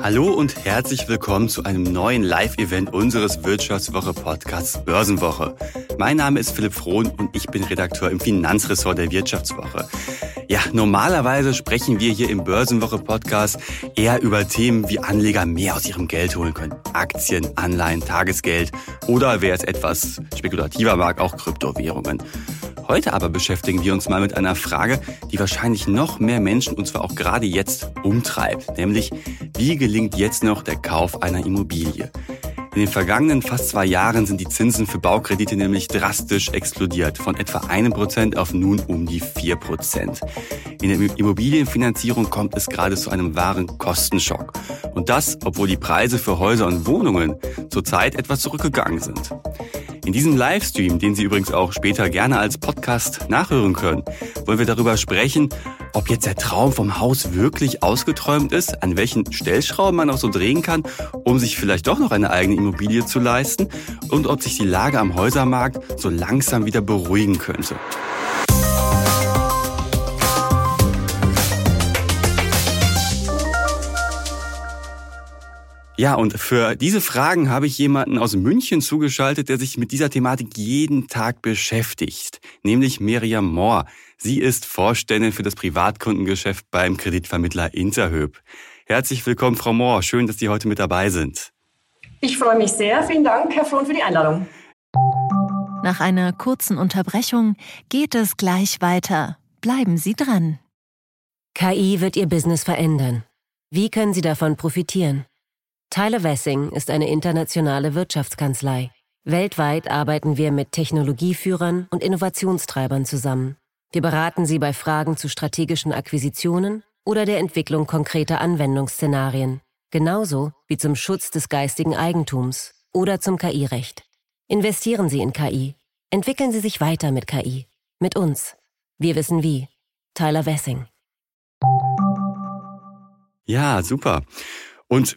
Hallo und herzlich willkommen zu einem neuen Live-Event unseres Wirtschaftswoche-Podcasts Börsenwoche. Mein Name ist Philipp Frohn und ich bin Redakteur im Finanzressort der Wirtschaftswoche. Ja, normalerweise sprechen wir hier im Börsenwoche-Podcast eher über Themen, wie Anleger mehr aus ihrem Geld holen können. Aktien, Anleihen, Tagesgeld oder wer es etwas spekulativer mag, auch Kryptowährungen. Heute aber beschäftigen wir uns mal mit einer Frage, die wahrscheinlich noch mehr Menschen, und zwar auch gerade jetzt, umtreibt. Nämlich, wie gelingt jetzt noch der Kauf einer Immobilie? In den vergangenen fast zwei Jahren sind die Zinsen für Baukredite nämlich drastisch explodiert, von etwa einem Prozent auf nun um die vier Prozent. In der Immobilienfinanzierung kommt es gerade zu einem wahren Kostenschock. Und das, obwohl die Preise für Häuser und Wohnungen zurzeit etwas zurückgegangen sind. In diesem Livestream, den Sie übrigens auch später gerne als Podcast nachhören können, wollen wir darüber sprechen, ob jetzt der Traum vom Haus wirklich ausgeträumt ist, an welchen Stellschrauben man auch so drehen kann, um sich vielleicht doch noch eine eigene Immobilie zu leisten und ob sich die Lage am Häusermarkt so langsam wieder beruhigen könnte. Ja, und für diese Fragen habe ich jemanden aus München zugeschaltet, der sich mit dieser Thematik jeden Tag beschäftigt, nämlich Miriam Mohr. Sie ist Vorständin für das Privatkundengeschäft beim Kreditvermittler Interhöb. Herzlich willkommen, Frau Mohr. Schön, dass Sie heute mit dabei sind. Ich freue mich sehr. Vielen Dank, Herr Frohn, für die Einladung. Nach einer kurzen Unterbrechung geht es gleich weiter. Bleiben Sie dran. KI wird Ihr Business verändern. Wie können Sie davon profitieren? Tyler Wessing ist eine internationale Wirtschaftskanzlei. Weltweit arbeiten wir mit Technologieführern und Innovationstreibern zusammen. Wir beraten sie bei Fragen zu strategischen Akquisitionen oder der Entwicklung konkreter Anwendungsszenarien, genauso wie zum Schutz des geistigen Eigentums oder zum KI-Recht. Investieren Sie in KI. Entwickeln Sie sich weiter mit KI. Mit uns. Wir wissen wie. Tyler Wessing. Ja, super. Und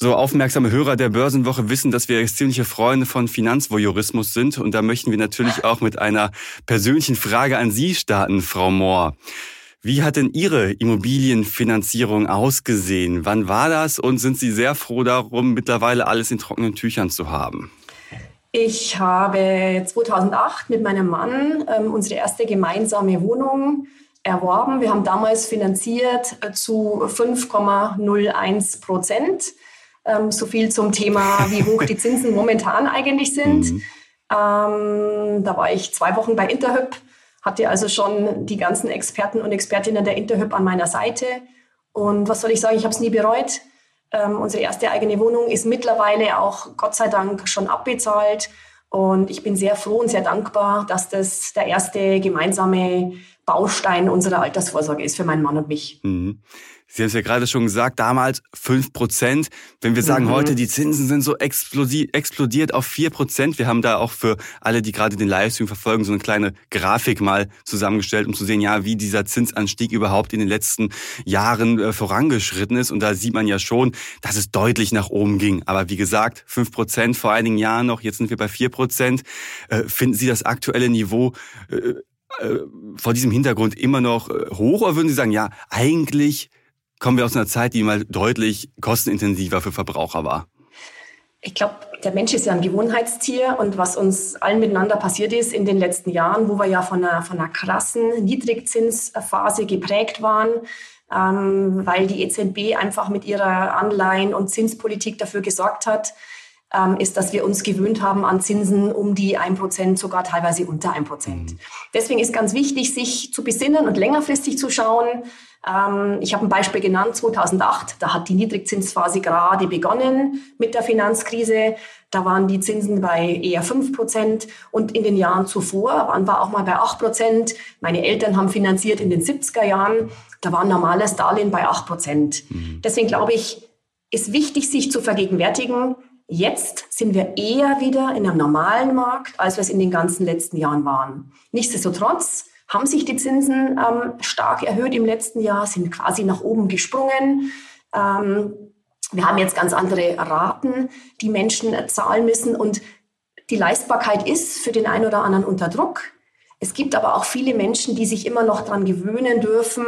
so aufmerksame Hörer der Börsenwoche wissen, dass wir ziemliche Freunde von Finanzvoyeurismus sind. Und da möchten wir natürlich auch mit einer persönlichen Frage an Sie starten, Frau Mohr. Wie hat denn Ihre Immobilienfinanzierung ausgesehen? Wann war das? Und sind Sie sehr froh darum, mittlerweile alles in trockenen Tüchern zu haben? Ich habe 2008 mit meinem Mann ähm, unsere erste gemeinsame Wohnung erworben. Wir haben damals finanziert zu 5,01 Prozent. Ähm, so viel zum Thema, wie hoch die Zinsen momentan eigentlich sind. Mhm. Ähm, da war ich zwei Wochen bei Interhyp, hatte also schon die ganzen Experten und Expertinnen der Interhyp an meiner Seite. Und was soll ich sagen, ich habe es nie bereut. Ähm, unsere erste eigene Wohnung ist mittlerweile auch Gott sei Dank schon abbezahlt. Und ich bin sehr froh und sehr dankbar, dass das der erste gemeinsame Baustein unserer Altersvorsorge ist für meinen Mann und mich. Mhm. Sie haben es ja gerade schon gesagt, damals fünf Prozent. Wenn wir sagen, mhm. heute die Zinsen sind so explodiert auf vier Prozent. Wir haben da auch für alle, die gerade den Livestream verfolgen, so eine kleine Grafik mal zusammengestellt, um zu sehen, ja, wie dieser Zinsanstieg überhaupt in den letzten Jahren äh, vorangeschritten ist. Und da sieht man ja schon, dass es deutlich nach oben ging. Aber wie gesagt, fünf Prozent vor einigen Jahren noch, jetzt sind wir bei vier Prozent. Äh, finden Sie das aktuelle Niveau äh, vor diesem Hintergrund immer noch hoch oder würden Sie sagen, ja, eigentlich kommen wir aus einer Zeit, die mal deutlich kostenintensiver für Verbraucher war. Ich glaube, der Mensch ist ja ein Gewohnheitstier und was uns allen miteinander passiert ist in den letzten Jahren, wo wir ja von einer, von einer krassen Niedrigzinsphase geprägt waren, ähm, weil die EZB einfach mit ihrer Anleihen- und Zinspolitik dafür gesorgt hat, ist, dass wir uns gewöhnt haben an Zinsen um die 1%, sogar teilweise unter 1%. Mhm. Deswegen ist ganz wichtig, sich zu besinnen und längerfristig zu schauen, ähm, ich habe ein Beispiel genannt, 2008, da hat die Niedrigzinsphase gerade begonnen mit der Finanzkrise. Da waren die Zinsen bei eher 5 Prozent und in den Jahren zuvor waren wir auch mal bei 8 Prozent. Meine Eltern haben finanziert in den 70er Jahren. Da war ein normales Darlehen bei 8 Prozent. Mhm. Deswegen glaube ich, ist wichtig, sich zu vergegenwärtigen, Jetzt sind wir eher wieder in einem normalen Markt, als wir es in den ganzen letzten Jahren waren. Nichtsdestotrotz haben sich die Zinsen ähm, stark erhöht im letzten Jahr, sind quasi nach oben gesprungen. Ähm, wir haben jetzt ganz andere Raten, die Menschen zahlen müssen und die Leistbarkeit ist für den einen oder anderen unter Druck. Es gibt aber auch viele Menschen, die sich immer noch daran gewöhnen dürfen,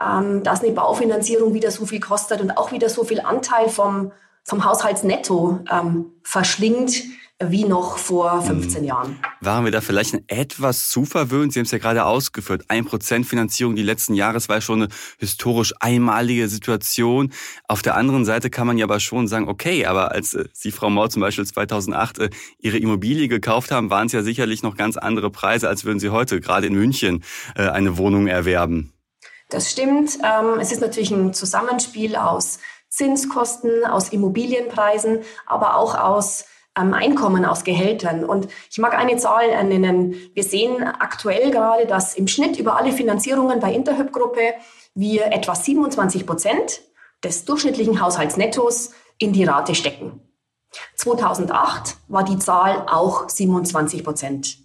ähm, dass eine Baufinanzierung wieder so viel kostet und auch wieder so viel Anteil vom, vom Haushaltsnetto ähm, verschlingt wie noch vor 15 hm. Jahren. Waren wir da vielleicht etwas zu verwöhnt? Sie haben es ja gerade ausgeführt. Ein Prozent Finanzierung die letzten Jahres war schon eine historisch einmalige Situation. Auf der anderen Seite kann man ja aber schon sagen, okay, aber als äh, Sie, Frau Maur, zum Beispiel 2008 äh, Ihre Immobilie gekauft haben, waren es ja sicherlich noch ganz andere Preise, als würden Sie heute gerade in München äh, eine Wohnung erwerben. Das stimmt. Ähm, es ist natürlich ein Zusammenspiel aus Zinskosten, aus Immobilienpreisen, aber auch aus ähm, Einkommen aus Gehältern. Und ich mag eine Zahl nennen. Wir sehen aktuell gerade, dass im Schnitt über alle Finanzierungen bei Interhyp-Gruppe wir etwa 27 Prozent des durchschnittlichen Haushaltsnettos in die Rate stecken. 2008 war die Zahl auch 27 Prozent.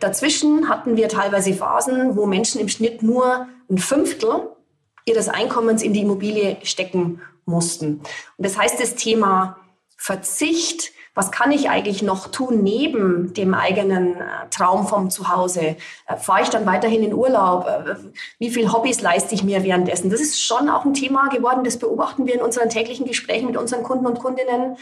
Dazwischen hatten wir teilweise Phasen, wo Menschen im Schnitt nur ein Fünftel ihres Einkommens in die Immobilie stecken mussten. Und das heißt, das Thema Verzicht was kann ich eigentlich noch tun neben dem eigenen äh, Traum vom Zuhause? Äh, fahre ich dann weiterhin in Urlaub? Äh, wie viel Hobbys leiste ich mir währenddessen? Das ist schon auch ein Thema geworden, das beobachten wir in unseren täglichen Gesprächen mit unseren Kunden und Kundinnen.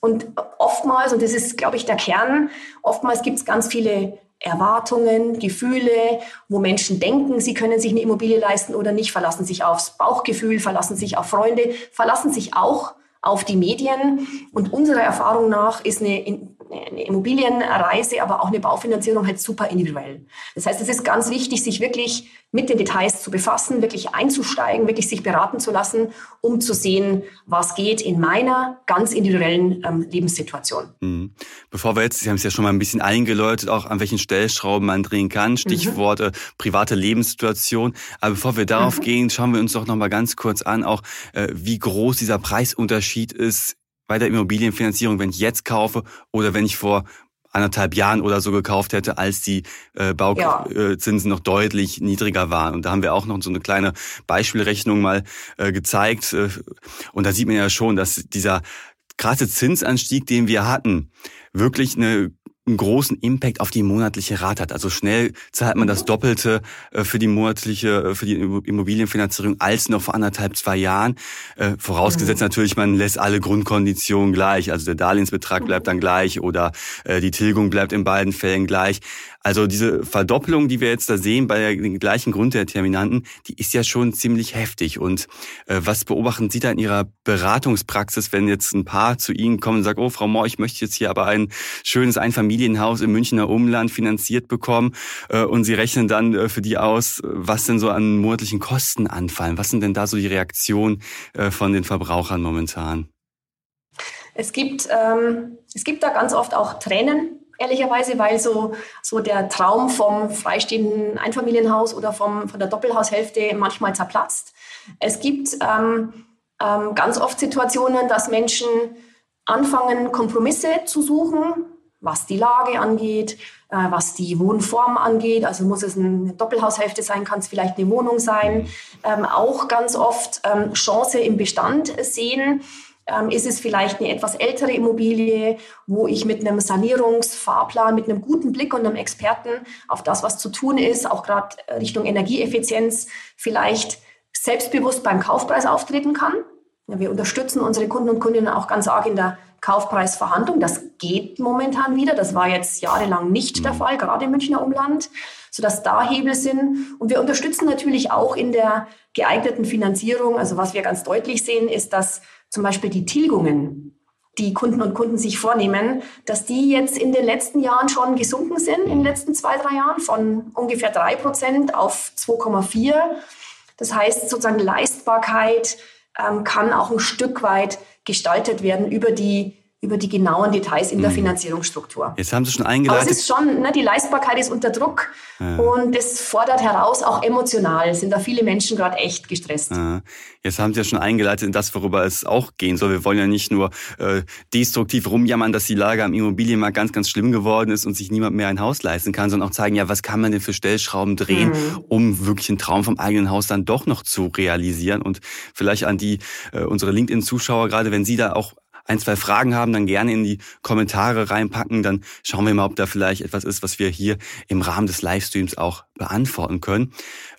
Und oftmals, und das ist, glaube ich, der Kern, oftmals gibt es ganz viele Erwartungen, Gefühle, wo Menschen denken, sie können sich eine Immobilie leisten oder nicht, verlassen sich aufs Bauchgefühl, verlassen sich auf Freunde, verlassen sich auch auf die Medien. Und unserer Erfahrung nach ist eine, eine Immobilienreise, aber auch eine Baufinanzierung halt super individuell. Das heißt, es ist ganz wichtig, sich wirklich mit den Details zu befassen, wirklich einzusteigen, wirklich sich beraten zu lassen, um zu sehen, was geht in meiner ganz individuellen ähm, Lebenssituation. Mhm. Bevor wir jetzt, Sie haben es ja schon mal ein bisschen eingeläutet, auch an welchen Stellschrauben man drehen kann, Stichworte mhm. private Lebenssituation. Aber bevor wir darauf mhm. gehen, schauen wir uns doch noch mal ganz kurz an, auch äh, wie groß dieser Preisunterschied ist bei der Immobilienfinanzierung, wenn ich jetzt kaufe oder wenn ich vor anderthalb Jahren oder so gekauft hätte, als die äh, Bauzinsen ja. noch deutlich niedriger waren. Und da haben wir auch noch so eine kleine Beispielrechnung mal äh, gezeigt. Äh, und da sieht man ja schon, dass dieser krasse Zinsanstieg, den wir hatten, wirklich eine einen großen Impact auf die monatliche Rate hat. Also schnell zahlt man das Doppelte äh, für die monatliche, äh, für die Immobilienfinanzierung als noch vor anderthalb, zwei Jahren. Äh, vorausgesetzt mhm. natürlich, man lässt alle Grundkonditionen gleich. Also der Darlehensbetrag bleibt dann gleich oder die Tilgung bleibt in beiden Fällen gleich. Also diese Verdoppelung, die wir jetzt da sehen bei den gleichen Grunddeterminanten, die ist ja schon ziemlich heftig. Und äh, was beobachten Sie da in Ihrer Beratungspraxis, wenn jetzt ein Paar zu Ihnen kommen und sagt, oh Frau Mohr, ich möchte jetzt hier aber ein schönes Einfamilienhaus im Münchner Umland finanziert bekommen äh, und Sie rechnen dann äh, für die aus, was denn so an monatlichen Kosten anfallen? Was sind denn da so die Reaktionen äh, von den Verbrauchern momentan? Es gibt, ähm, es gibt da ganz oft auch Tränen ehrlicherweise, weil so, so der Traum vom freistehenden Einfamilienhaus oder vom, von der Doppelhaushälfte manchmal zerplatzt. Es gibt ähm, ähm, ganz oft Situationen, dass Menschen anfangen, Kompromisse zu suchen, was die Lage angeht, äh, was die Wohnform angeht. Also muss es eine Doppelhaushälfte sein, kann es vielleicht eine Wohnung sein. Ähm, auch ganz oft ähm, Chance im Bestand sehen ähm, ist es vielleicht eine etwas ältere Immobilie, wo ich mit einem Sanierungsfahrplan, mit einem guten Blick und einem Experten auf das, was zu tun ist, auch gerade Richtung Energieeffizienz, vielleicht selbstbewusst beim Kaufpreis auftreten kann. Ja, wir unterstützen unsere Kunden und Kundinnen auch ganz arg in der Kaufpreisverhandlung. Das geht momentan wieder. Das war jetzt jahrelang nicht der mhm. Fall, gerade im Münchner Umland, sodass da Hebel sind. Und wir unterstützen natürlich auch in der geeigneten Finanzierung. Also was wir ganz deutlich sehen, ist, dass zum Beispiel die Tilgungen, die Kunden und Kunden sich vornehmen, dass die jetzt in den letzten Jahren schon gesunken sind, in den letzten zwei, drei Jahren von ungefähr drei Prozent auf 2,4. Das heißt, sozusagen Leistbarkeit ähm, kann auch ein Stück weit gestaltet werden über die über die genauen Details in der mhm. Finanzierungsstruktur. Jetzt haben Sie schon eingeleitet. Aber es ist schon, ne, die Leistbarkeit ist unter Druck ja. und das fordert heraus, auch emotional sind da viele Menschen gerade echt gestresst. Ja. Jetzt haben Sie ja schon eingeleitet in das, worüber es auch gehen soll. Wir wollen ja nicht nur äh, destruktiv rumjammern, dass die Lage am Immobilienmarkt ganz, ganz schlimm geworden ist und sich niemand mehr ein Haus leisten kann, sondern auch zeigen, ja, was kann man denn für Stellschrauben drehen, mhm. um wirklich einen Traum vom eigenen Haus dann doch noch zu realisieren. Und vielleicht an die äh, unsere LinkedIn-Zuschauer, gerade wenn Sie da auch ein, zwei Fragen haben, dann gerne in die Kommentare reinpacken. Dann schauen wir mal, ob da vielleicht etwas ist, was wir hier im Rahmen des Livestreams auch beantworten können.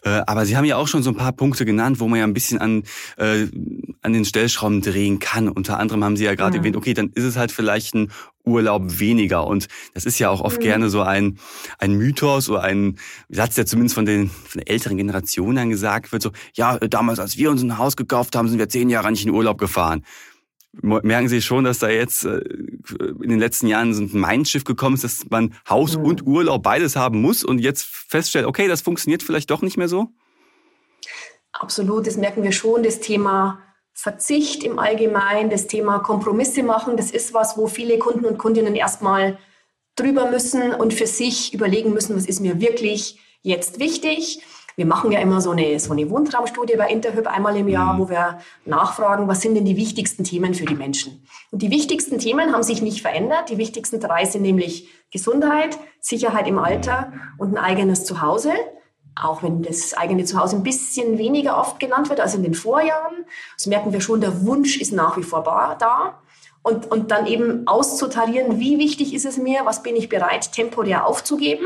Äh, aber Sie haben ja auch schon so ein paar Punkte genannt, wo man ja ein bisschen an, äh, an den Stellschrauben drehen kann. Unter anderem haben Sie ja gerade mhm. erwähnt, okay, dann ist es halt vielleicht ein Urlaub weniger. Und das ist ja auch oft mhm. gerne so ein, ein Mythos oder ein Satz, der zumindest von den, von der älteren Generation dann gesagt wird, so, ja, damals, als wir uns ein Haus gekauft haben, sind wir zehn Jahre nicht in Urlaub gefahren. Merken Sie schon, dass da jetzt äh, in den letzten Jahren so ein Mindschiff gekommen ist, dass man Haus mhm. und Urlaub beides haben muss und jetzt feststellt, okay, das funktioniert vielleicht doch nicht mehr so? Absolut, das merken wir schon. Das Thema Verzicht im Allgemeinen, das Thema Kompromisse machen, das ist was, wo viele Kunden und Kundinnen erstmal drüber müssen und für sich überlegen müssen, was ist mir wirklich jetzt wichtig. Wir machen ja immer so eine, so eine Wohntraumstudie bei Interhyp einmal im Jahr, mhm. wo wir nachfragen, was sind denn die wichtigsten Themen für die Menschen? Und die wichtigsten Themen haben sich nicht verändert. Die wichtigsten drei sind nämlich Gesundheit, Sicherheit im Alter und ein eigenes Zuhause. Auch wenn das eigene Zuhause ein bisschen weniger oft genannt wird als in den Vorjahren, so merken wir schon, der Wunsch ist nach wie vor da. Und, und dann eben auszutarieren, wie wichtig ist es mir, was bin ich bereit, temporär aufzugeben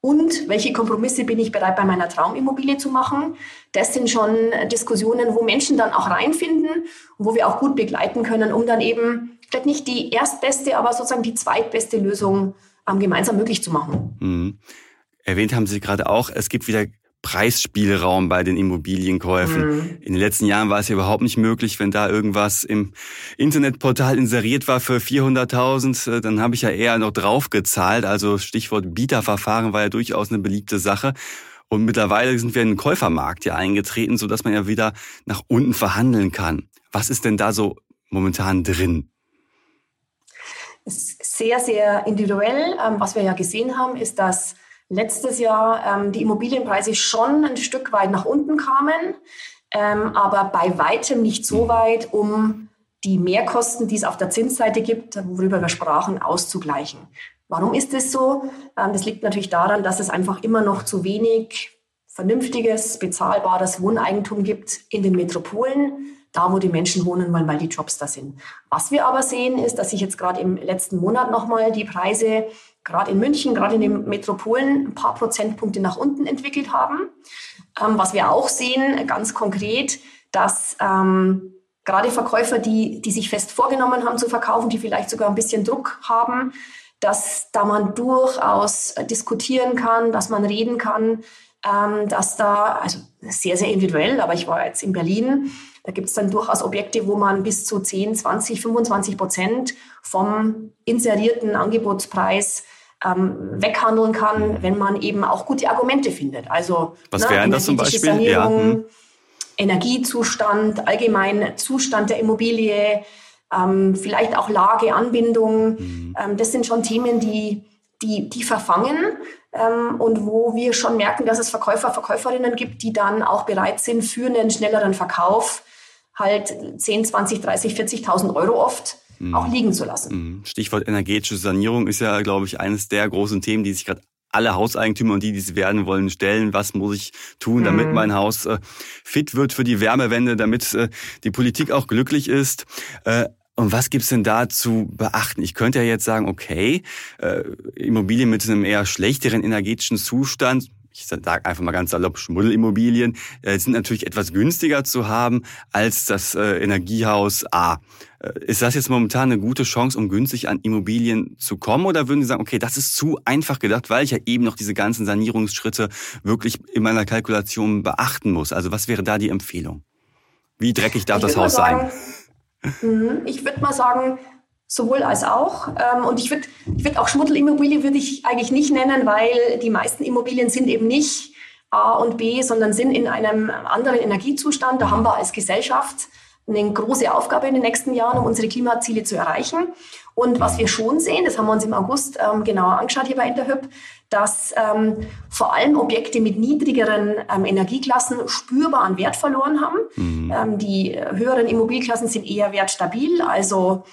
und welche Kompromisse bin ich bereit, bei meiner Traumimmobilie zu machen. Das sind schon Diskussionen, wo Menschen dann auch reinfinden und wo wir auch gut begleiten können, um dann eben vielleicht nicht die erstbeste, aber sozusagen die zweitbeste Lösung ähm, gemeinsam möglich zu machen. Mhm. Erwähnt haben Sie gerade auch, es gibt wieder Preisspielraum bei den Immobilienkäufen. Mhm. In den letzten Jahren war es ja überhaupt nicht möglich, wenn da irgendwas im Internetportal inseriert war für 400.000, äh, dann habe ich ja eher noch drauf gezahlt. Also Stichwort Bieterverfahren war ja durchaus eine beliebte Sache. Und mittlerweile sind wir in den Käufermarkt ja eingetreten, so dass man ja wieder nach unten verhandeln kann. Was ist denn da so momentan drin? Sehr, sehr individuell. Ähm, was wir ja gesehen haben, ist, dass letztes Jahr ähm, die Immobilienpreise schon ein Stück weit nach unten kamen, ähm, aber bei weitem nicht so weit, um die Mehrkosten, die es auf der Zinsseite gibt, worüber wir sprachen, auszugleichen. Warum ist es so? Ähm, das liegt natürlich daran, dass es einfach immer noch zu wenig vernünftiges, bezahlbares Wohneigentum gibt in den Metropolen, da wo die Menschen wohnen wollen, weil die Jobs da sind. Was wir aber sehen, ist, dass sich jetzt gerade im letzten Monat nochmal die Preise gerade in München, gerade in den Metropolen ein paar Prozentpunkte nach unten entwickelt haben. Ähm, was wir auch sehen, ganz konkret, dass ähm, gerade Verkäufer, die, die sich fest vorgenommen haben zu verkaufen, die vielleicht sogar ein bisschen Druck haben, dass da man durchaus diskutieren kann, dass man reden kann, ähm, dass da, also sehr, sehr individuell, aber ich war jetzt in Berlin, da gibt es dann durchaus Objekte, wo man bis zu 10, 20, 25 Prozent vom inserierten Angebotspreis ähm, weghandeln kann, wenn man eben auch gute Argumente findet. Also was ne, wären das zum Beispiel? Sanierung, ja. Hm. Energiezustand, allgemein Zustand der Immobilie, ähm, vielleicht auch Lage, Anbindung. Mhm. Ähm, das sind schon Themen, die, die, die verfangen ähm, und wo wir schon merken, dass es Verkäufer, Verkäuferinnen gibt, die dann auch bereit sind, für einen schnelleren Verkauf halt 10, 20, 30, 40.000 Euro oft mhm. auch liegen zu lassen. Mhm. Stichwort energetische Sanierung ist ja, glaube ich, eines der großen Themen, die sich gerade alle Hauseigentümer und die, die es werden wollen, stellen. Was muss ich tun, damit mhm. mein Haus äh, fit wird für die Wärmewende, damit äh, die Politik auch glücklich ist? Äh, und was gibt's denn da zu beachten? Ich könnte ja jetzt sagen, okay, äh, Immobilien mit einem eher schlechteren energetischen Zustand, ich sage einfach mal ganz salopp, Schmuddelimmobilien, äh, sind natürlich etwas günstiger zu haben als das äh, Energiehaus A. Äh, ist das jetzt momentan eine gute Chance, um günstig an Immobilien zu kommen? Oder würden Sie sagen, okay, das ist zu einfach gedacht, weil ich ja eben noch diese ganzen Sanierungsschritte wirklich in meiner Kalkulation beachten muss? Also was wäre da die Empfehlung? Wie dreckig darf das Haus sein? Mhm, ich würde mal sagen, sowohl als auch. Ähm, und ich würde ich würd auch Schmuddelimmobilie würde ich eigentlich nicht nennen, weil die meisten Immobilien sind eben nicht A und B, sondern sind in einem anderen Energiezustand. Da haben wir als Gesellschaft eine große Aufgabe in den nächsten Jahren, um unsere Klimaziele zu erreichen. Und was wir schon sehen, das haben wir uns im August ähm, genauer angeschaut hier bei Interhyp, dass ähm, vor allem Objekte mit niedrigeren ähm, Energieklassen spürbar an Wert verloren haben. Mhm. Ähm, die höheren Immobilienklassen sind eher wertstabil, also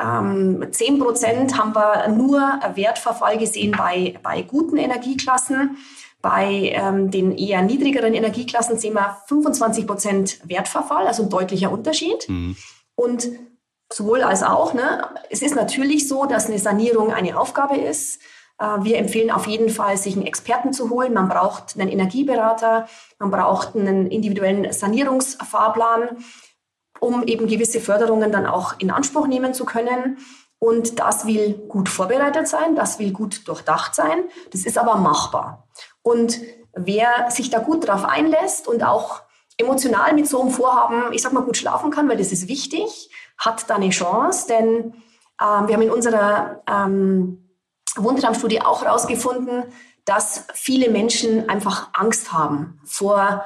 ähm, 10 Prozent haben wir nur Wertverfall gesehen bei, bei guten Energieklassen. Bei ähm, den eher niedrigeren Energieklassen sehen wir 25 Prozent Wertverfall, also ein deutlicher Unterschied. Mhm. Und sowohl als auch. Ne? Es ist natürlich so, dass eine Sanierung eine Aufgabe ist. Äh, wir empfehlen auf jeden Fall, sich einen Experten zu holen. Man braucht einen Energieberater, man braucht einen individuellen Sanierungsfahrplan, um eben gewisse Förderungen dann auch in Anspruch nehmen zu können. Und das will gut vorbereitet sein, das will gut durchdacht sein. Das ist aber machbar. Und wer sich da gut drauf einlässt und auch emotional mit so einem Vorhaben, ich sag mal, gut schlafen kann, weil das ist wichtig, hat da eine Chance. Denn ähm, wir haben in unserer ähm, Wundertraumstudie auch herausgefunden, dass viele Menschen einfach Angst haben vor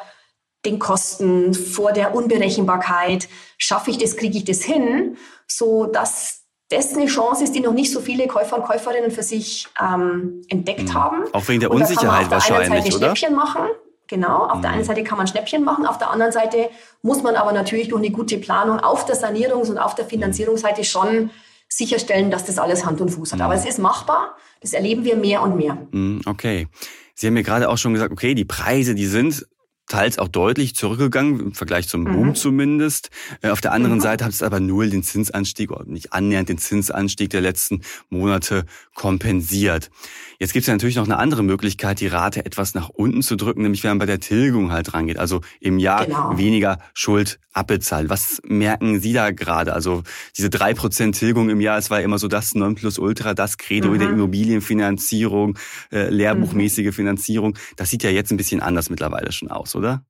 den Kosten, vor der Unberechenbarkeit. Schaffe ich das, kriege ich das hin, so dass das eine Chance ist, die noch nicht so viele Käufer und Käuferinnen für sich ähm, entdeckt mhm. haben. Auch wegen der und Unsicherheit wahrscheinlich, Seite oder? Schnäppchen machen. Genau, auf mhm. der einen Seite kann man Schnäppchen machen, auf der anderen Seite muss man aber natürlich durch eine gute Planung auf der Sanierungs- und auf der Finanzierungsseite schon sicherstellen, dass das alles Hand und Fuß hat. Mhm. Aber es ist machbar, das erleben wir mehr und mehr. Mhm, okay. Sie haben ja gerade auch schon gesagt, okay, die Preise, die sind teils auch deutlich zurückgegangen, im Vergleich zum Boom mhm. zumindest. Äh, auf der anderen mhm. Seite hat es aber null den Zinsanstieg, oder nicht annähernd den Zinsanstieg der letzten Monate kompensiert. Jetzt gibt es ja natürlich noch eine andere Möglichkeit, die Rate etwas nach unten zu drücken, nämlich wenn man bei der Tilgung halt rangeht, also im Jahr genau. weniger Schuld abbezahlt. Was merken Sie da gerade? Also diese drei Prozent Tilgung im Jahr, es war immer so das Nonplusultra, das Credo mhm. in der Immobilienfinanzierung, äh, lehrbuchmäßige Finanzierung. Das sieht ja jetzt ein bisschen anders mittlerweile schon aus, oder?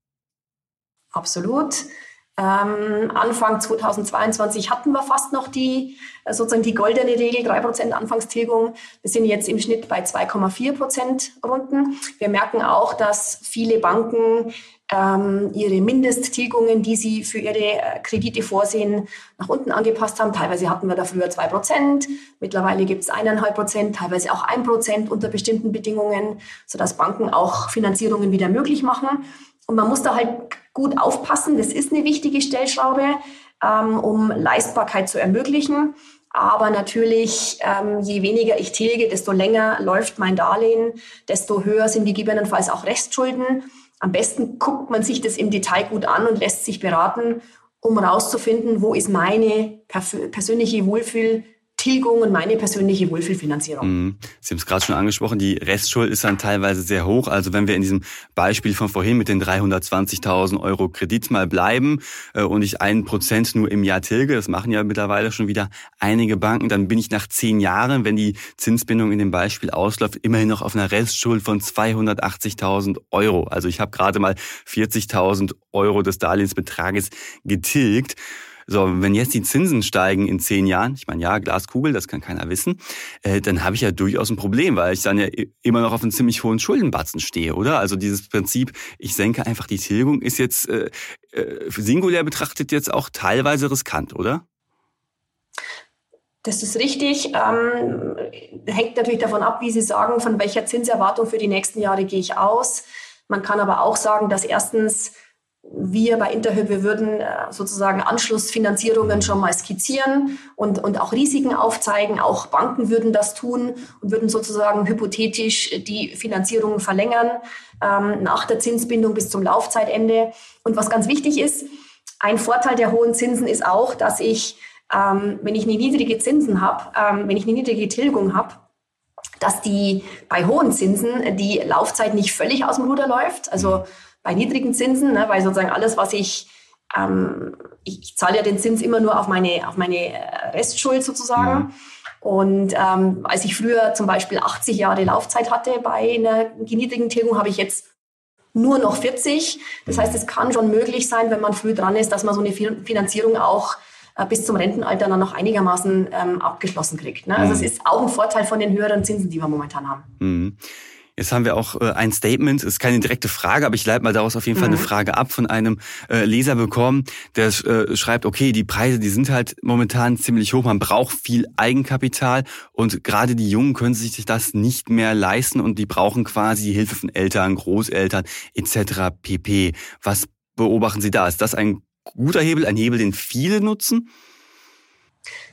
Absolut. Ähm, Anfang 2022 hatten wir fast noch die äh, sozusagen die goldene Regel, 3% Anfangstilgung. Wir sind jetzt im Schnitt bei 2,4% Runden. Wir merken auch, dass viele Banken ähm, ihre Mindesttilgungen, die sie für ihre äh, Kredite vorsehen, nach unten angepasst haben. Teilweise hatten wir da früher 2%, mittlerweile gibt es 1,5%, teilweise auch 1% unter bestimmten Bedingungen, sodass Banken auch Finanzierungen wieder möglich machen. Und man muss da halt gut aufpassen. Das ist eine wichtige Stellschraube, ähm, um Leistbarkeit zu ermöglichen. Aber natürlich, ähm, je weniger ich tilge, desto länger läuft mein Darlehen, desto höher sind gegebenenfalls auch Restschulden. Am besten guckt man sich das im Detail gut an und lässt sich beraten, um herauszufinden, wo ist meine persönliche Wohlfühl- Tilgung und meine persönliche Wohlfühlfinanzierung. Mhm. Sie haben es gerade schon angesprochen, die Restschuld ist dann teilweise sehr hoch. Also wenn wir in diesem Beispiel von vorhin mit den 320.000 Euro Kredit mal bleiben äh, und ich ein Prozent nur im Jahr tilge, das machen ja mittlerweile schon wieder einige Banken, dann bin ich nach zehn Jahren, wenn die Zinsbindung in dem Beispiel ausläuft, immerhin noch auf einer Restschuld von 280.000 Euro. Also ich habe gerade mal 40.000 Euro des Darlehensbetrages getilgt. So, wenn jetzt die Zinsen steigen in zehn Jahren, ich meine, ja, Glaskugel, das kann keiner wissen, äh, dann habe ich ja durchaus ein Problem, weil ich dann ja immer noch auf einem ziemlich hohen Schuldenbatzen stehe, oder? Also dieses Prinzip, ich senke einfach die Tilgung, ist jetzt äh, äh, singulär betrachtet jetzt auch teilweise riskant, oder? Das ist richtig. Ähm, hängt natürlich davon ab, wie Sie sagen, von welcher Zinserwartung für die nächsten Jahre gehe ich aus. Man kann aber auch sagen, dass erstens wir bei Interhyp, wir würden äh, sozusagen Anschlussfinanzierungen schon mal skizzieren und, und auch Risiken aufzeigen. Auch Banken würden das tun und würden sozusagen hypothetisch die Finanzierung verlängern ähm, nach der Zinsbindung bis zum Laufzeitende. Und was ganz wichtig ist, ein Vorteil der hohen Zinsen ist auch, dass ich, ähm, wenn ich eine niedrige Zinsen habe, ähm, wenn ich eine niedrige Tilgung habe, dass die bei hohen Zinsen die Laufzeit nicht völlig aus dem Ruder läuft. Also bei niedrigen Zinsen, ne, weil sozusagen alles, was ich, ähm, ich, ich zahle ja den Zins immer nur auf meine, auf meine äh, Restschuld sozusagen. Ja. Und ähm, als ich früher zum Beispiel 80 Jahre Laufzeit hatte bei einer niedrigen Tilgung, habe ich jetzt nur noch 40. Das heißt, es kann schon möglich sein, wenn man früh dran ist, dass man so eine Finanzierung auch äh, bis zum Rentenalter dann noch einigermaßen ähm, abgeschlossen kriegt. Ne? Also mhm. es ist auch ein Vorteil von den höheren Zinsen, die wir momentan haben. Mhm. Jetzt haben wir auch äh, ein Statement, ist keine direkte Frage, aber ich leite mal daraus auf jeden Fall eine mhm. Frage ab von einem äh, Leser bekommen, der äh, schreibt, okay, die Preise, die sind halt momentan ziemlich hoch, man braucht viel Eigenkapital und gerade die Jungen können sich das nicht mehr leisten und die brauchen quasi die Hilfe von Eltern, Großeltern etc. pp. Was beobachten Sie da? Ist das ein guter Hebel, ein Hebel, den viele nutzen?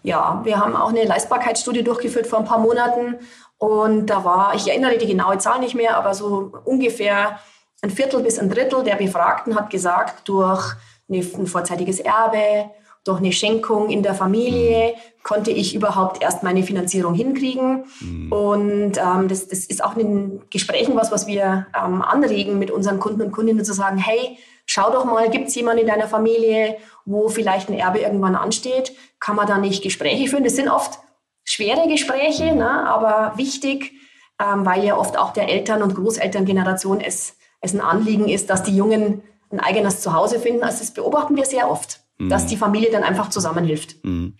Ja, wir haben auch eine Leistbarkeitsstudie durchgeführt vor ein paar Monaten und da war, ich erinnere die genaue Zahl nicht mehr, aber so ungefähr ein Viertel bis ein Drittel der Befragten hat gesagt, durch ein vorzeitiges Erbe durch eine Schenkung in der Familie konnte ich überhaupt erst meine Finanzierung hinkriegen. Mhm. Und ähm, das, das ist auch in den Gesprächen was, was wir ähm, anregen mit unseren Kunden und Kundinnen zu sagen, hey, schau doch mal, gibt es jemanden in deiner Familie, wo vielleicht ein Erbe irgendwann ansteht? Kann man da nicht Gespräche führen? Das sind oft schwere Gespräche, ne, aber wichtig, ähm, weil ja oft auch der Eltern- und Großelterngeneration es, es ein Anliegen ist, dass die Jungen ein eigenes Zuhause finden. Also das beobachten wir sehr oft, mhm. dass die Familie dann einfach zusammenhilft. Mhm.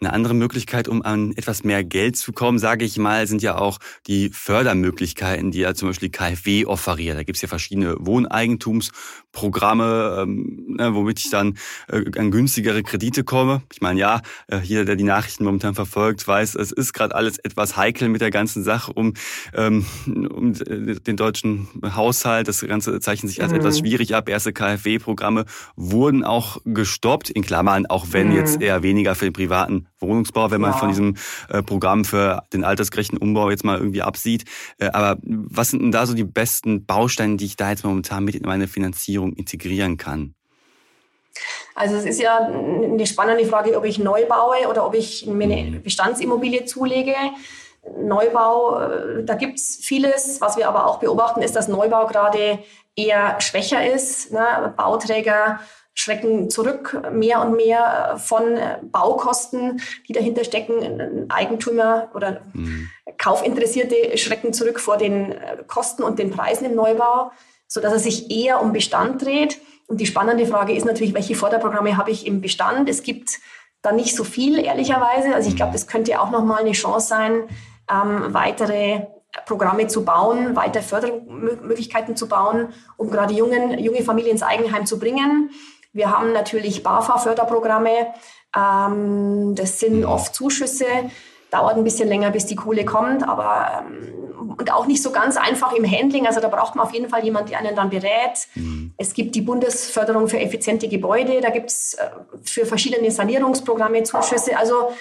Eine andere Möglichkeit, um an etwas mehr Geld zu kommen, sage ich mal, sind ja auch die Fördermöglichkeiten, die ja zum Beispiel KfW offeriert. Da gibt's ja verschiedene Wohneigentumsprogramme, ähm, ne, womit ich dann äh, an günstigere Kredite komme. Ich meine, ja, äh, jeder, der die Nachrichten momentan verfolgt, weiß, es ist gerade alles etwas heikel mit der ganzen Sache um, ähm, um den deutschen Haushalt. Das Ganze zeichnet sich als mhm. etwas schwierig ab. Erste KfW-Programme wurden auch gestoppt, in Klammern, auch wenn mhm. jetzt eher weniger für den privaten Wohnungsbau, wenn man ja. von diesem äh, Programm für den altersgerechten Umbau jetzt mal irgendwie absieht. Äh, aber was sind denn da so die besten Bausteine, die ich da jetzt momentan mit in meine Finanzierung integrieren kann? Also es ist ja eine spannende Frage, ob ich neu baue oder ob ich mir eine. Bestandsimmobilie zulege. Neubau, äh, da gibt es vieles. Was wir aber auch beobachten, ist, dass Neubau gerade eher schwächer ist. Ne? Bauträger schrecken zurück mehr und mehr äh, von äh, Baukosten, die dahinter stecken. Eigentümer oder mhm. Kaufinteressierte schrecken zurück vor den äh, Kosten und den Preisen im Neubau, so dass er sich eher um Bestand dreht. Und die spannende Frage ist natürlich, welche Förderprogramme habe ich im Bestand? Es gibt da nicht so viel, ehrlicherweise. Also ich glaube, das könnte auch nochmal eine Chance sein, ähm, weitere Programme zu bauen, weitere Fördermöglichkeiten zu bauen, um gerade jungen, junge Familien ins Eigenheim zu bringen. Wir haben natürlich BAFA-Förderprogramme. Ähm, das sind oft Zuschüsse. Dauert ein bisschen länger, bis die Kohle kommt, aber ähm, und auch nicht so ganz einfach im Handling. Also da braucht man auf jeden Fall jemanden, der einen dann berät. Mhm. Es gibt die Bundesförderung für effiziente Gebäude. Da gibt es äh, für verschiedene Sanierungsprogramme Zuschüsse. Also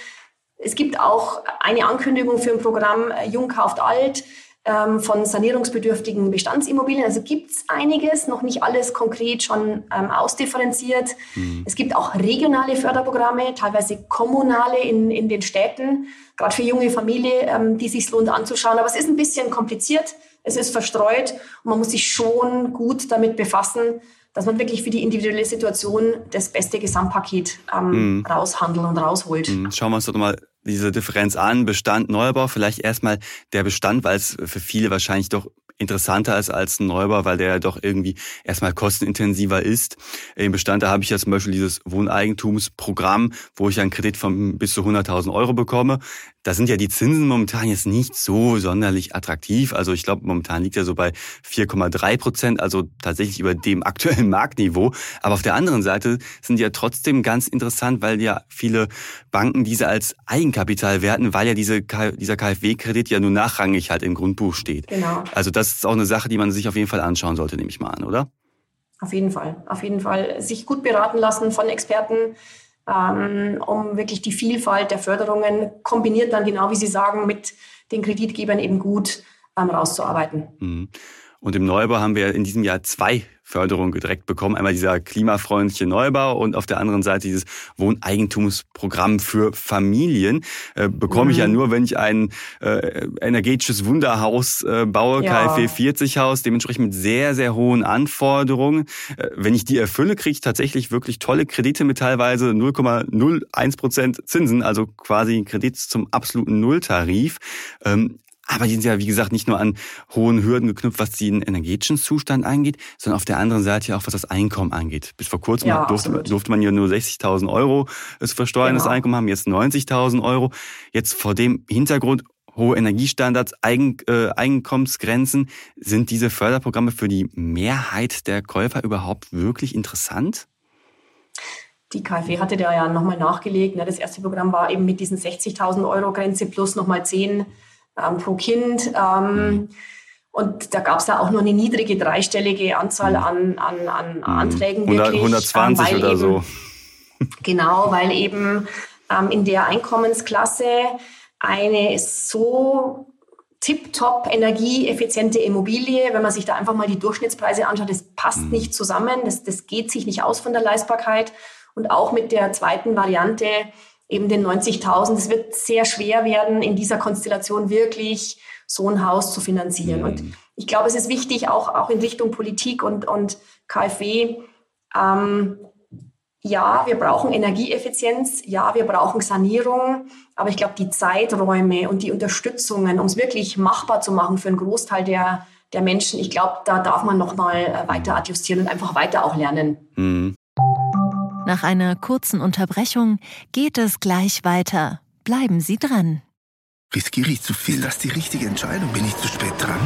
es gibt auch eine Ankündigung für ein Programm äh, Jung kauft alt ähm, von sanierungsbedürftigen Bestandsimmobilien. Also gibt es einiges, noch nicht alles konkret schon ähm, ausdifferenziert. Mhm. Es gibt auch regionale Förderprogramme, teilweise kommunale in, in den Städten, gerade für junge Familien, ähm, die sich lohnt anzuschauen. Aber es ist ein bisschen kompliziert, es ist verstreut und man muss sich schon gut damit befassen, dass man wirklich für die individuelle Situation das beste Gesamtpaket ähm, mhm. raushandelt und rausholt. Mhm. Schauen wir uns doch mal diese Differenz an, Bestand, Neubau, vielleicht erstmal der Bestand, weil es für viele wahrscheinlich doch interessanter ist als ein Neubau, weil der ja doch irgendwie erstmal kostenintensiver ist. Im Bestand, da habe ich ja zum Beispiel dieses Wohneigentumsprogramm, wo ich einen Kredit von bis zu 100.000 Euro bekomme. Da sind ja die Zinsen momentan jetzt nicht so sonderlich attraktiv. Also ich glaube, momentan liegt er so bei 4,3 Prozent, also tatsächlich über dem aktuellen Marktniveau. Aber auf der anderen Seite sind die ja trotzdem ganz interessant, weil ja viele Banken diese als Eigenkapital werten, weil ja diese, dieser KfW-Kredit ja nur nachrangig halt im Grundbuch steht. Genau. Also das ist auch eine Sache, die man sich auf jeden Fall anschauen sollte, nehme ich mal an, oder? Auf jeden Fall, auf jeden Fall. Sich gut beraten lassen von Experten ähm, um wirklich die Vielfalt der Förderungen kombiniert dann genau, wie Sie sagen, mit den Kreditgebern eben gut ähm, rauszuarbeiten. Mhm. Und im Neubau haben wir in diesem Jahr zwei Förderungen direkt bekommen. Einmal dieser klimafreundliche Neubau und auf der anderen Seite dieses Wohneigentumsprogramm für Familien. Äh, bekomme mhm. ich ja mhm. nur, wenn ich ein äh, energetisches Wunderhaus äh, baue, ja. KfW 40 Haus, dementsprechend mit sehr, sehr hohen Anforderungen. Äh, wenn ich die erfülle, kriege ich tatsächlich wirklich tolle Kredite mit teilweise 0,01 Prozent Zinsen, also quasi Kredit zum absoluten Nulltarif. Ähm, aber die sind ja, wie gesagt, nicht nur an hohen Hürden geknüpft, was den energetischen Zustand angeht, sondern auf der anderen Seite auch, was das Einkommen angeht. Bis vor kurzem ja, durfte, durfte, man ja nur 60.000 Euro das versteuerndes genau. Einkommen haben, jetzt 90.000 Euro. Jetzt vor dem Hintergrund hohe Energiestandards, Eigen, äh, Einkommensgrenzen. Sind diese Förderprogramme für die Mehrheit der Käufer überhaupt wirklich interessant? Die KfW hatte da ja nochmal nachgelegt. Ne? Das erste Programm war eben mit diesen 60.000 Euro Grenze plus nochmal 10 ähm, pro Kind. Ähm. Und da gab es ja auch nur eine niedrige dreistellige Anzahl mhm. an, an, an mhm. Anträgen. Wirklich, 120 ähm, oder eben, so. Genau, weil eben ähm, in der Einkommensklasse eine so tiptop energieeffiziente Immobilie, wenn man sich da einfach mal die Durchschnittspreise anschaut, das passt mhm. nicht zusammen, das, das geht sich nicht aus von der Leistbarkeit. Und auch mit der zweiten Variante, eben den 90.000, es wird sehr schwer werden, in dieser Konstellation wirklich so ein Haus zu finanzieren. Mhm. Und ich glaube, es ist wichtig, auch, auch in Richtung Politik und, und KfW, ähm, ja, wir brauchen Energieeffizienz, ja, wir brauchen Sanierung, aber ich glaube, die Zeiträume und die Unterstützungen, um es wirklich machbar zu machen für einen Großteil der, der Menschen, ich glaube, da darf man nochmal äh, weiter adjustieren und einfach weiter auch lernen. Mhm. Nach einer kurzen Unterbrechung geht es gleich weiter. Bleiben Sie dran. Riskiere ich zu viel? Das ist die richtige Entscheidung. Bin ich zu spät dran?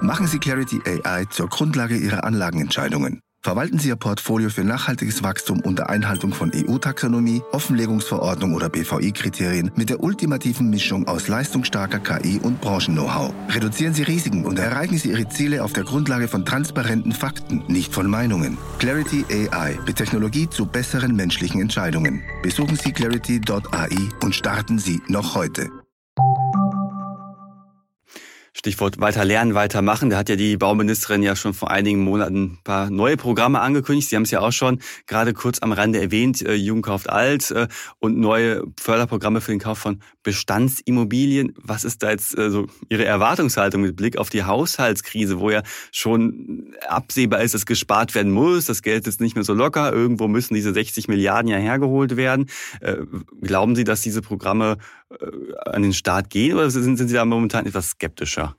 Machen Sie Clarity AI zur Grundlage Ihrer Anlagenentscheidungen. Verwalten Sie Ihr Portfolio für nachhaltiges Wachstum unter Einhaltung von EU-Taxonomie, Offenlegungsverordnung oder BVI-Kriterien mit der ultimativen Mischung aus leistungsstarker KI und Branchen-Know-how. Reduzieren Sie Risiken und erreichen Sie Ihre Ziele auf der Grundlage von transparenten Fakten, nicht von Meinungen. Clarity AI mit Technologie zu besseren menschlichen Entscheidungen. Besuchen Sie clarity.ai und starten Sie noch heute. Stichwort weiter lernen, weiter machen. Da hat ja die Bauministerin ja schon vor einigen Monaten ein paar neue Programme angekündigt. Sie haben es ja auch schon gerade kurz am Rande erwähnt. Äh, Jugend kauft alt äh, und neue Förderprogramme für den Kauf von Bestandsimmobilien. Was ist da jetzt äh, so Ihre Erwartungshaltung mit Blick auf die Haushaltskrise, wo ja schon absehbar ist, dass gespart werden muss. Das Geld ist nicht mehr so locker. Irgendwo müssen diese 60 Milliarden ja hergeholt werden. Glauben Sie, dass diese Programme an den Start gehen oder sind, sind Sie da momentan etwas skeptischer?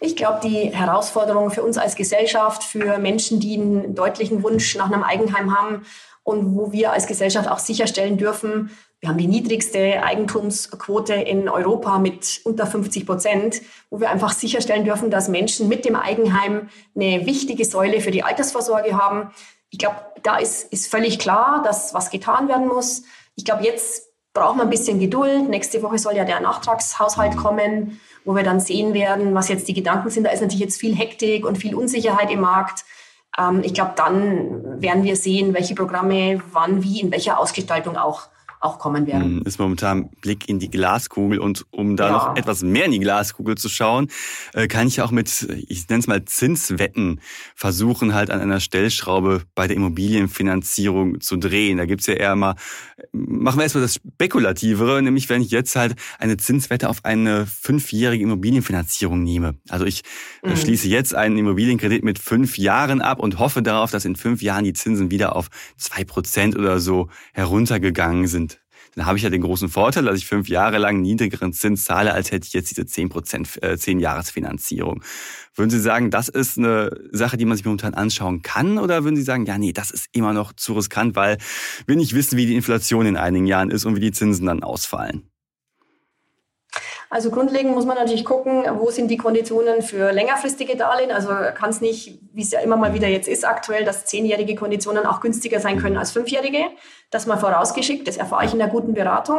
Ich glaube, die Herausforderung für uns als Gesellschaft, für Menschen, die einen deutlichen Wunsch nach einem Eigenheim haben und wo wir als Gesellschaft auch sicherstellen dürfen, wir haben die niedrigste Eigentumsquote in Europa mit unter 50 Prozent, wo wir einfach sicherstellen dürfen, dass Menschen mit dem Eigenheim eine wichtige Säule für die Altersvorsorge haben. Ich glaube, da ist, ist völlig klar, dass was getan werden muss. Ich glaube, jetzt braucht man ein bisschen Geduld. Nächste Woche soll ja der Nachtragshaushalt kommen wo wir dann sehen werden, was jetzt die Gedanken sind. Da ist natürlich jetzt viel Hektik und viel Unsicherheit im Markt. Ähm, ich glaube, dann werden wir sehen, welche Programme wann, wie, in welcher Ausgestaltung auch auch kommen werden. Hm, ist momentan Blick in die Glaskugel und um da ja. noch etwas mehr in die Glaskugel zu schauen, äh, kann ich auch mit, ich nenne es mal Zinswetten, versuchen halt an einer Stellschraube bei der Immobilienfinanzierung zu drehen. Da gibt's ja eher mal, machen wir erstmal das Spekulativere, nämlich wenn ich jetzt halt eine Zinswette auf eine fünfjährige Immobilienfinanzierung nehme. Also ich äh, mhm. schließe jetzt einen Immobilienkredit mit fünf Jahren ab und hoffe darauf, dass in fünf Jahren die Zinsen wieder auf zwei Prozent oder so heruntergegangen sind dann habe ich ja den großen Vorteil, dass ich fünf Jahre lang niedrigeren Zins zahle, als hätte ich jetzt diese zehn Prozent, äh, zehn Jahresfinanzierung. Würden Sie sagen, das ist eine Sache, die man sich momentan anschauen kann? Oder würden Sie sagen, ja, nee, das ist immer noch zu riskant, weil wir nicht wissen, wie die Inflation in einigen Jahren ist und wie die Zinsen dann ausfallen? Also grundlegend muss man natürlich gucken, wo sind die Konditionen für längerfristige Darlehen. Also kann es nicht, wie es ja immer mal wieder jetzt ist aktuell, dass zehnjährige Konditionen auch günstiger sein können als fünfjährige. Das mal vorausgeschickt, das erfahre ich in der guten Beratung.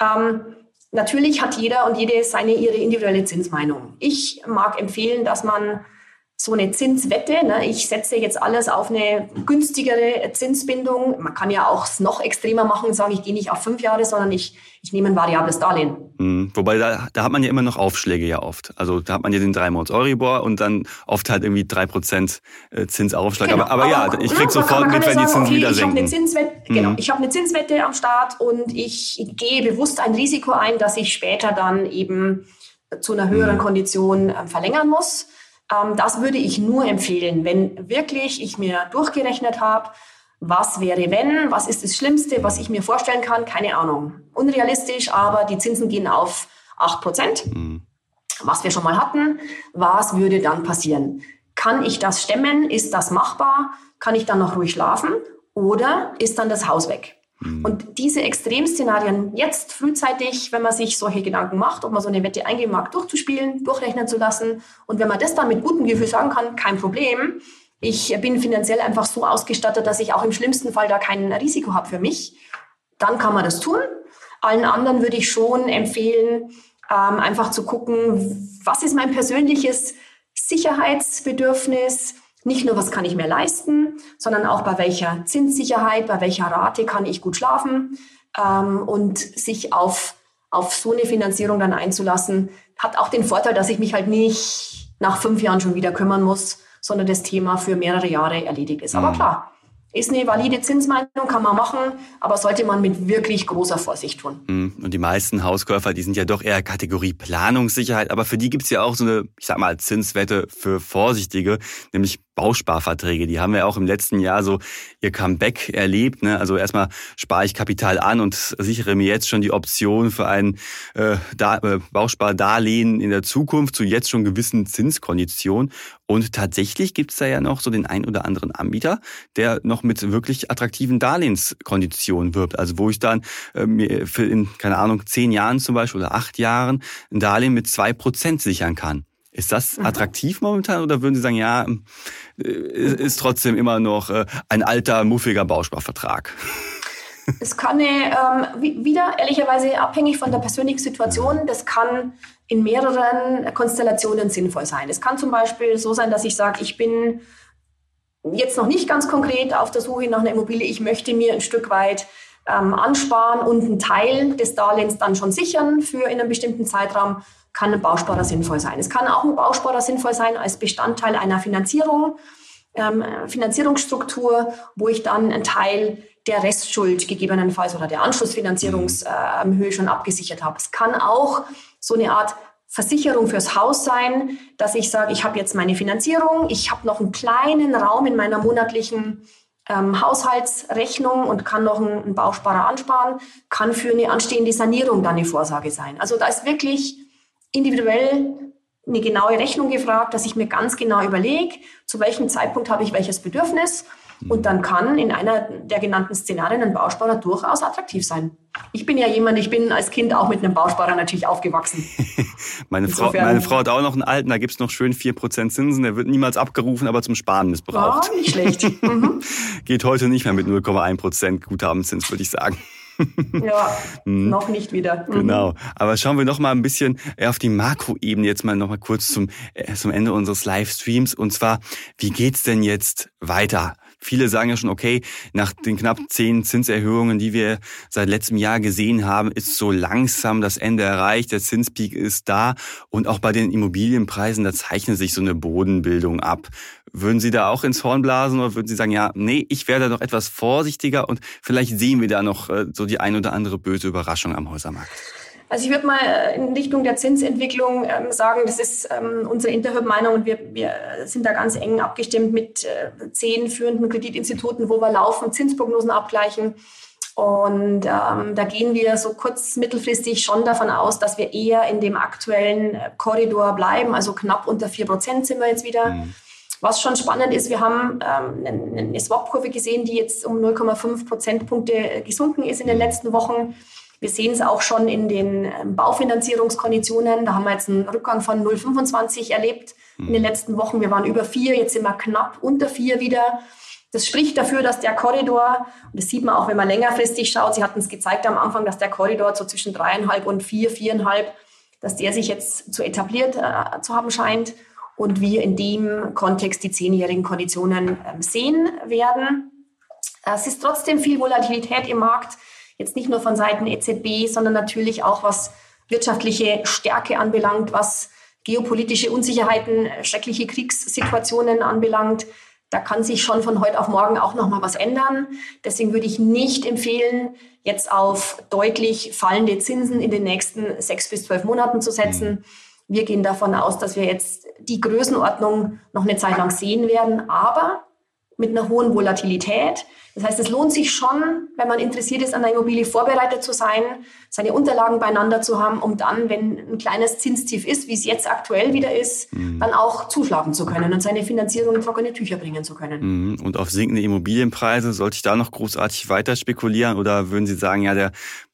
Ähm, natürlich hat jeder und jede seine ihre individuelle Zinsmeinung. Ich mag empfehlen, dass man so eine Zinswette. Ne? Ich setze jetzt alles auf eine günstigere Zinsbindung. Man kann ja auch es noch extremer machen und sagen, ich gehe nicht auf fünf Jahre, sondern ich, ich nehme ein variables Darlehen. Mhm. Wobei da, da hat man ja immer noch Aufschläge ja oft. Also da hat man ja den drei Monats Euribor und dann oft halt irgendwie drei Prozent äh, Zinsaufschlag. Genau. Aber, aber, ja, ich krieg sofort mit, wenn die Zinsen okay, wieder ich senken. Hab eine Zinswette, mhm. Genau, ich habe eine Zinswette am Start und ich gehe bewusst ein Risiko ein, dass ich später dann eben zu einer höheren mhm. Kondition äh, verlängern muss. Ähm, das würde ich nur empfehlen, wenn wirklich ich mir durchgerechnet habe, was wäre wenn, was ist das Schlimmste, was ich mir vorstellen kann, keine Ahnung. Unrealistisch, aber die Zinsen gehen auf 8 Prozent, mhm. was wir schon mal hatten. Was würde dann passieren? Kann ich das stemmen? Ist das machbar? Kann ich dann noch ruhig schlafen? Oder ist dann das Haus weg? Mhm. Und diese Extremszenarien jetzt frühzeitig, wenn man sich solche Gedanken macht, ob man so eine Wette eingehen mag, durchzuspielen, durchrechnen zu lassen. Und wenn man das dann mit gutem Gefühl sagen kann, kein Problem, ich bin finanziell einfach so ausgestattet, dass ich auch im schlimmsten Fall da kein Risiko habe für mich, dann kann man das tun. Allen anderen würde ich schon empfehlen, ähm, einfach zu gucken, was ist mein persönliches Sicherheitsbedürfnis, nicht nur, was kann ich mir leisten, sondern auch bei welcher Zinssicherheit, bei welcher Rate kann ich gut schlafen ähm, und sich auf, auf so eine Finanzierung dann einzulassen, hat auch den Vorteil, dass ich mich halt nicht nach fünf Jahren schon wieder kümmern muss, sondern das Thema für mehrere Jahre erledigt ist. Aber mhm. klar, ist eine valide Zinsmeinung, kann man machen, aber sollte man mit wirklich großer Vorsicht tun. Hm, und die meisten Hauskäufer, die sind ja doch eher Kategorie Planungssicherheit, aber für die gibt's ja auch so eine, ich sag mal, Zinswette für Vorsichtige, nämlich Bausparverträge. Die haben ja auch im letzten Jahr so ihr Comeback erlebt. Ne? Also erstmal spare ich Kapital an und sichere mir jetzt schon die Option für ein äh, da äh, Bauspardarlehen in der Zukunft zu jetzt schon gewissen Zinskonditionen. Und tatsächlich gibt's da ja noch so den ein oder anderen Anbieter, der noch mit wirklich attraktiven Darlehenskonditionen wirbt. Also wo ich dann äh, mir für in, keine Ahnung, zehn Jahren zum Beispiel oder acht Jahren ein Darlehen mit zwei Prozent sichern kann. Ist das mhm. attraktiv momentan oder würden Sie sagen, ja, äh, ist trotzdem immer noch äh, ein alter, muffiger Bausparvertrag? Es kann ähm, wieder ehrlicherweise abhängig von der persönlichen Situation. Das kann in mehreren Konstellationen sinnvoll sein. Es kann zum Beispiel so sein, dass ich sage, ich bin jetzt noch nicht ganz konkret auf der Suche nach einer Immobilie. Ich möchte mir ein Stück weit ähm, ansparen und einen Teil des Darlehens dann schon sichern für in einem bestimmten Zeitraum kann ein Bausparer sinnvoll sein. Es kann auch ein Bausparer sinnvoll sein als Bestandteil einer Finanzierung, ähm, Finanzierungsstruktur, wo ich dann einen Teil der Restschuld gegebenenfalls oder der Anschlussfinanzierungshöhe schon abgesichert habe. Es kann auch so eine Art Versicherung fürs Haus sein, dass ich sage, ich habe jetzt meine Finanzierung, ich habe noch einen kleinen Raum in meiner monatlichen ähm, Haushaltsrechnung und kann noch einen, einen Bausparer ansparen, kann für eine anstehende Sanierung dann eine Vorsage sein. Also da ist wirklich individuell eine genaue Rechnung gefragt, dass ich mir ganz genau überlege, zu welchem Zeitpunkt habe ich welches Bedürfnis. Und dann kann in einer der genannten Szenarien ein Bausparer durchaus attraktiv sein. Ich bin ja jemand, ich bin als Kind auch mit einem Bausparer natürlich aufgewachsen. meine, Frau, meine Frau hat auch noch einen alten, da gibt es noch schön 4% Zinsen, der wird niemals abgerufen, aber zum Sparen missbraucht. Ja, nicht schlecht. Mhm. Geht heute nicht mehr mit 0,1% Guthabenzins, würde ich sagen ja, hm. noch nicht wieder. Mhm. Genau. Aber schauen wir noch mal ein bisschen auf die Makroebene jetzt mal noch mal kurz zum, äh, zum Ende unseres Livestreams. Und zwar, wie geht's denn jetzt weiter? Viele sagen ja schon, okay, nach den knapp zehn Zinserhöhungen, die wir seit letztem Jahr gesehen haben, ist so langsam das Ende erreicht. Der Zinspeak ist da. Und auch bei den Immobilienpreisen, da zeichnet sich so eine Bodenbildung ab. Würden Sie da auch ins Horn blasen oder würden Sie sagen, ja, nee, ich werde noch etwas vorsichtiger und vielleicht sehen wir da noch äh, so die ein oder andere böse Überraschung am Häusermarkt? Also ich würde mal äh, in Richtung der Zinsentwicklung ähm, sagen, das ist ähm, unsere Interhyp-Meinung und wir, wir sind da ganz eng abgestimmt mit äh, zehn führenden Kreditinstituten, wo wir laufend Zinsprognosen abgleichen. Und ähm, da gehen wir so kurz mittelfristig schon davon aus, dass wir eher in dem aktuellen äh, Korridor bleiben. Also knapp unter vier Prozent sind wir jetzt wieder. Mhm. Was schon spannend ist, wir haben ähm, eine Swap-Kurve gesehen, die jetzt um 0,5 Prozentpunkte äh, gesunken ist in den mhm. letzten Wochen. Wir sehen es auch schon in den ähm, Baufinanzierungskonditionen. Da haben wir jetzt einen Rückgang von 0,25 erlebt in den letzten Wochen. Wir waren über vier, jetzt sind wir knapp unter vier wieder. Das spricht dafür, dass der Korridor, und das sieht man auch, wenn man längerfristig schaut, Sie hatten es gezeigt am Anfang, dass der Korridor so zwischen dreieinhalb und vier, viereinhalb, dass der sich jetzt zu etabliert äh, zu haben scheint und wir in dem Kontext die zehnjährigen Konditionen äh, sehen werden. Es ist trotzdem viel Volatilität im Markt jetzt nicht nur von Seiten EZB, sondern natürlich auch was wirtschaftliche Stärke anbelangt, was geopolitische Unsicherheiten, schreckliche Kriegssituationen anbelangt. Da kann sich schon von heute auf morgen auch noch mal was ändern. Deswegen würde ich nicht empfehlen, jetzt auf deutlich fallende Zinsen in den nächsten sechs bis zwölf Monaten zu setzen. Wir gehen davon aus, dass wir jetzt die Größenordnung noch eine Zeit lang sehen werden, aber mit einer hohen Volatilität. Das heißt, es lohnt sich schon, wenn man interessiert ist, an der Immobilie vorbereitet zu sein, seine Unterlagen beieinander zu haben, um dann, wenn ein kleines Zinstief ist, wie es jetzt aktuell wieder ist, mhm. dann auch zuschlagen zu können und seine Finanzierung in trockene Tücher bringen zu können. Mhm. Und auf sinkende Immobilienpreise, sollte ich da noch großartig weiter spekulieren oder würden Sie sagen, ja, der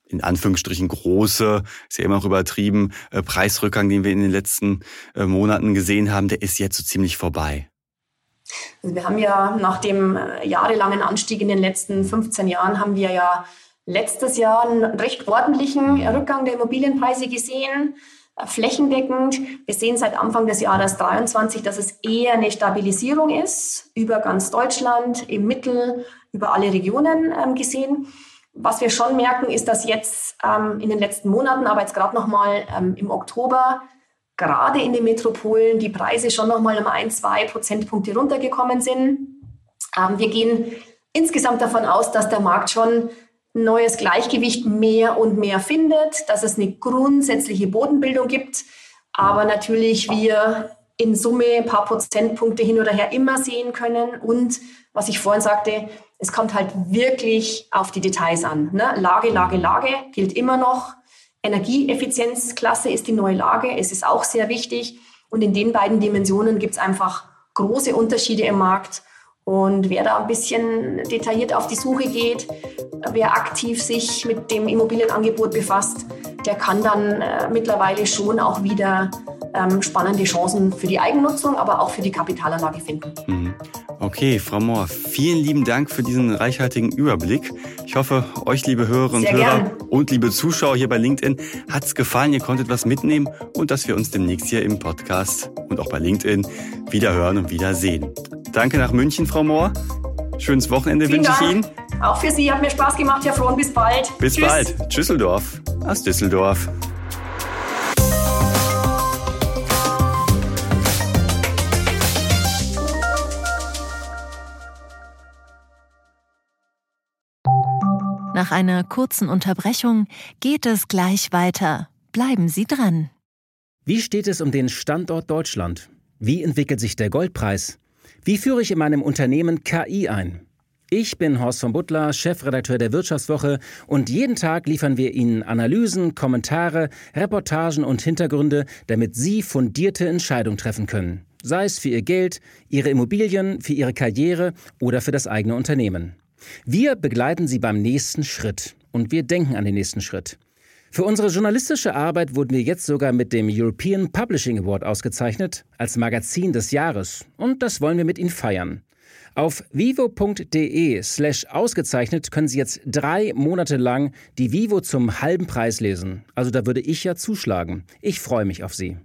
in Anführungsstrichen große, ist ja immer noch übertrieben, äh, Preisrückgang, den wir in den letzten äh, Monaten gesehen haben, der ist jetzt so ziemlich vorbei? Also wir haben ja nach dem äh, jahrelangen Anstieg in den letzten 15 Jahren haben wir ja letztes Jahr einen recht ordentlichen Rückgang der Immobilienpreise gesehen, äh, flächendeckend. Wir sehen seit Anfang des Jahres 23, dass es eher eine Stabilisierung ist, über ganz Deutschland, im Mittel, über alle Regionen ähm, gesehen. Was wir schon merken, ist, dass jetzt ähm, in den letzten Monaten, aber jetzt gerade nochmal ähm, im Oktober, gerade in den Metropolen die Preise schon noch mal um ein, zwei Prozentpunkte runtergekommen sind. Ähm, wir gehen insgesamt davon aus, dass der Markt schon ein neues Gleichgewicht mehr und mehr findet, dass es eine grundsätzliche Bodenbildung gibt, aber natürlich wir in Summe ein paar Prozentpunkte hin oder her immer sehen können. Und was ich vorhin sagte, es kommt halt wirklich auf die Details an. Ne? Lage, Lage, Lage gilt immer noch. Energieeffizienzklasse ist die neue Lage. Es ist auch sehr wichtig. Und in den beiden Dimensionen gibt es einfach große Unterschiede im Markt. Und wer da ein bisschen detailliert auf die Suche geht, wer aktiv sich mit dem Immobilienangebot befasst, der kann dann äh, mittlerweile schon auch wieder ähm, spannende Chancen für die Eigennutzung, aber auch für die Kapitalanlage finden. Mhm. Okay, Frau Mohr, vielen lieben Dank für diesen reichhaltigen Überblick. Ich hoffe, euch, liebe Hörerinnen und Hörer und liebe Zuschauer hier bei LinkedIn, hat es gefallen, ihr konntet was mitnehmen und dass wir uns demnächst hier im Podcast und auch bei LinkedIn wieder hören und wieder sehen. Danke nach München, Frau Mohr. Schönes Wochenende Vielen wünsche ich Ihnen. Auch für Sie hat mir Spaß gemacht, Herr Frohn. Bis bald. Bis Tschüss. bald. Tschüsseldorf aus Düsseldorf. Nach einer kurzen Unterbrechung geht es gleich weiter. Bleiben Sie dran. Wie steht es um den Standort Deutschland? Wie entwickelt sich der Goldpreis? Wie führe ich in meinem Unternehmen KI ein? Ich bin Horst von Butler, Chefredakteur der Wirtschaftswoche und jeden Tag liefern wir Ihnen Analysen, Kommentare, Reportagen und Hintergründe, damit Sie fundierte Entscheidungen treffen können. Sei es für Ihr Geld, Ihre Immobilien, für Ihre Karriere oder für das eigene Unternehmen. Wir begleiten Sie beim nächsten Schritt und wir denken an den nächsten Schritt. Für unsere journalistische Arbeit wurden wir jetzt sogar mit dem European Publishing Award ausgezeichnet als Magazin des Jahres und das wollen wir mit Ihnen feiern. Auf vivo.de slash ausgezeichnet können Sie jetzt drei Monate lang die Vivo zum halben Preis lesen. Also da würde ich ja zuschlagen. Ich freue mich auf Sie.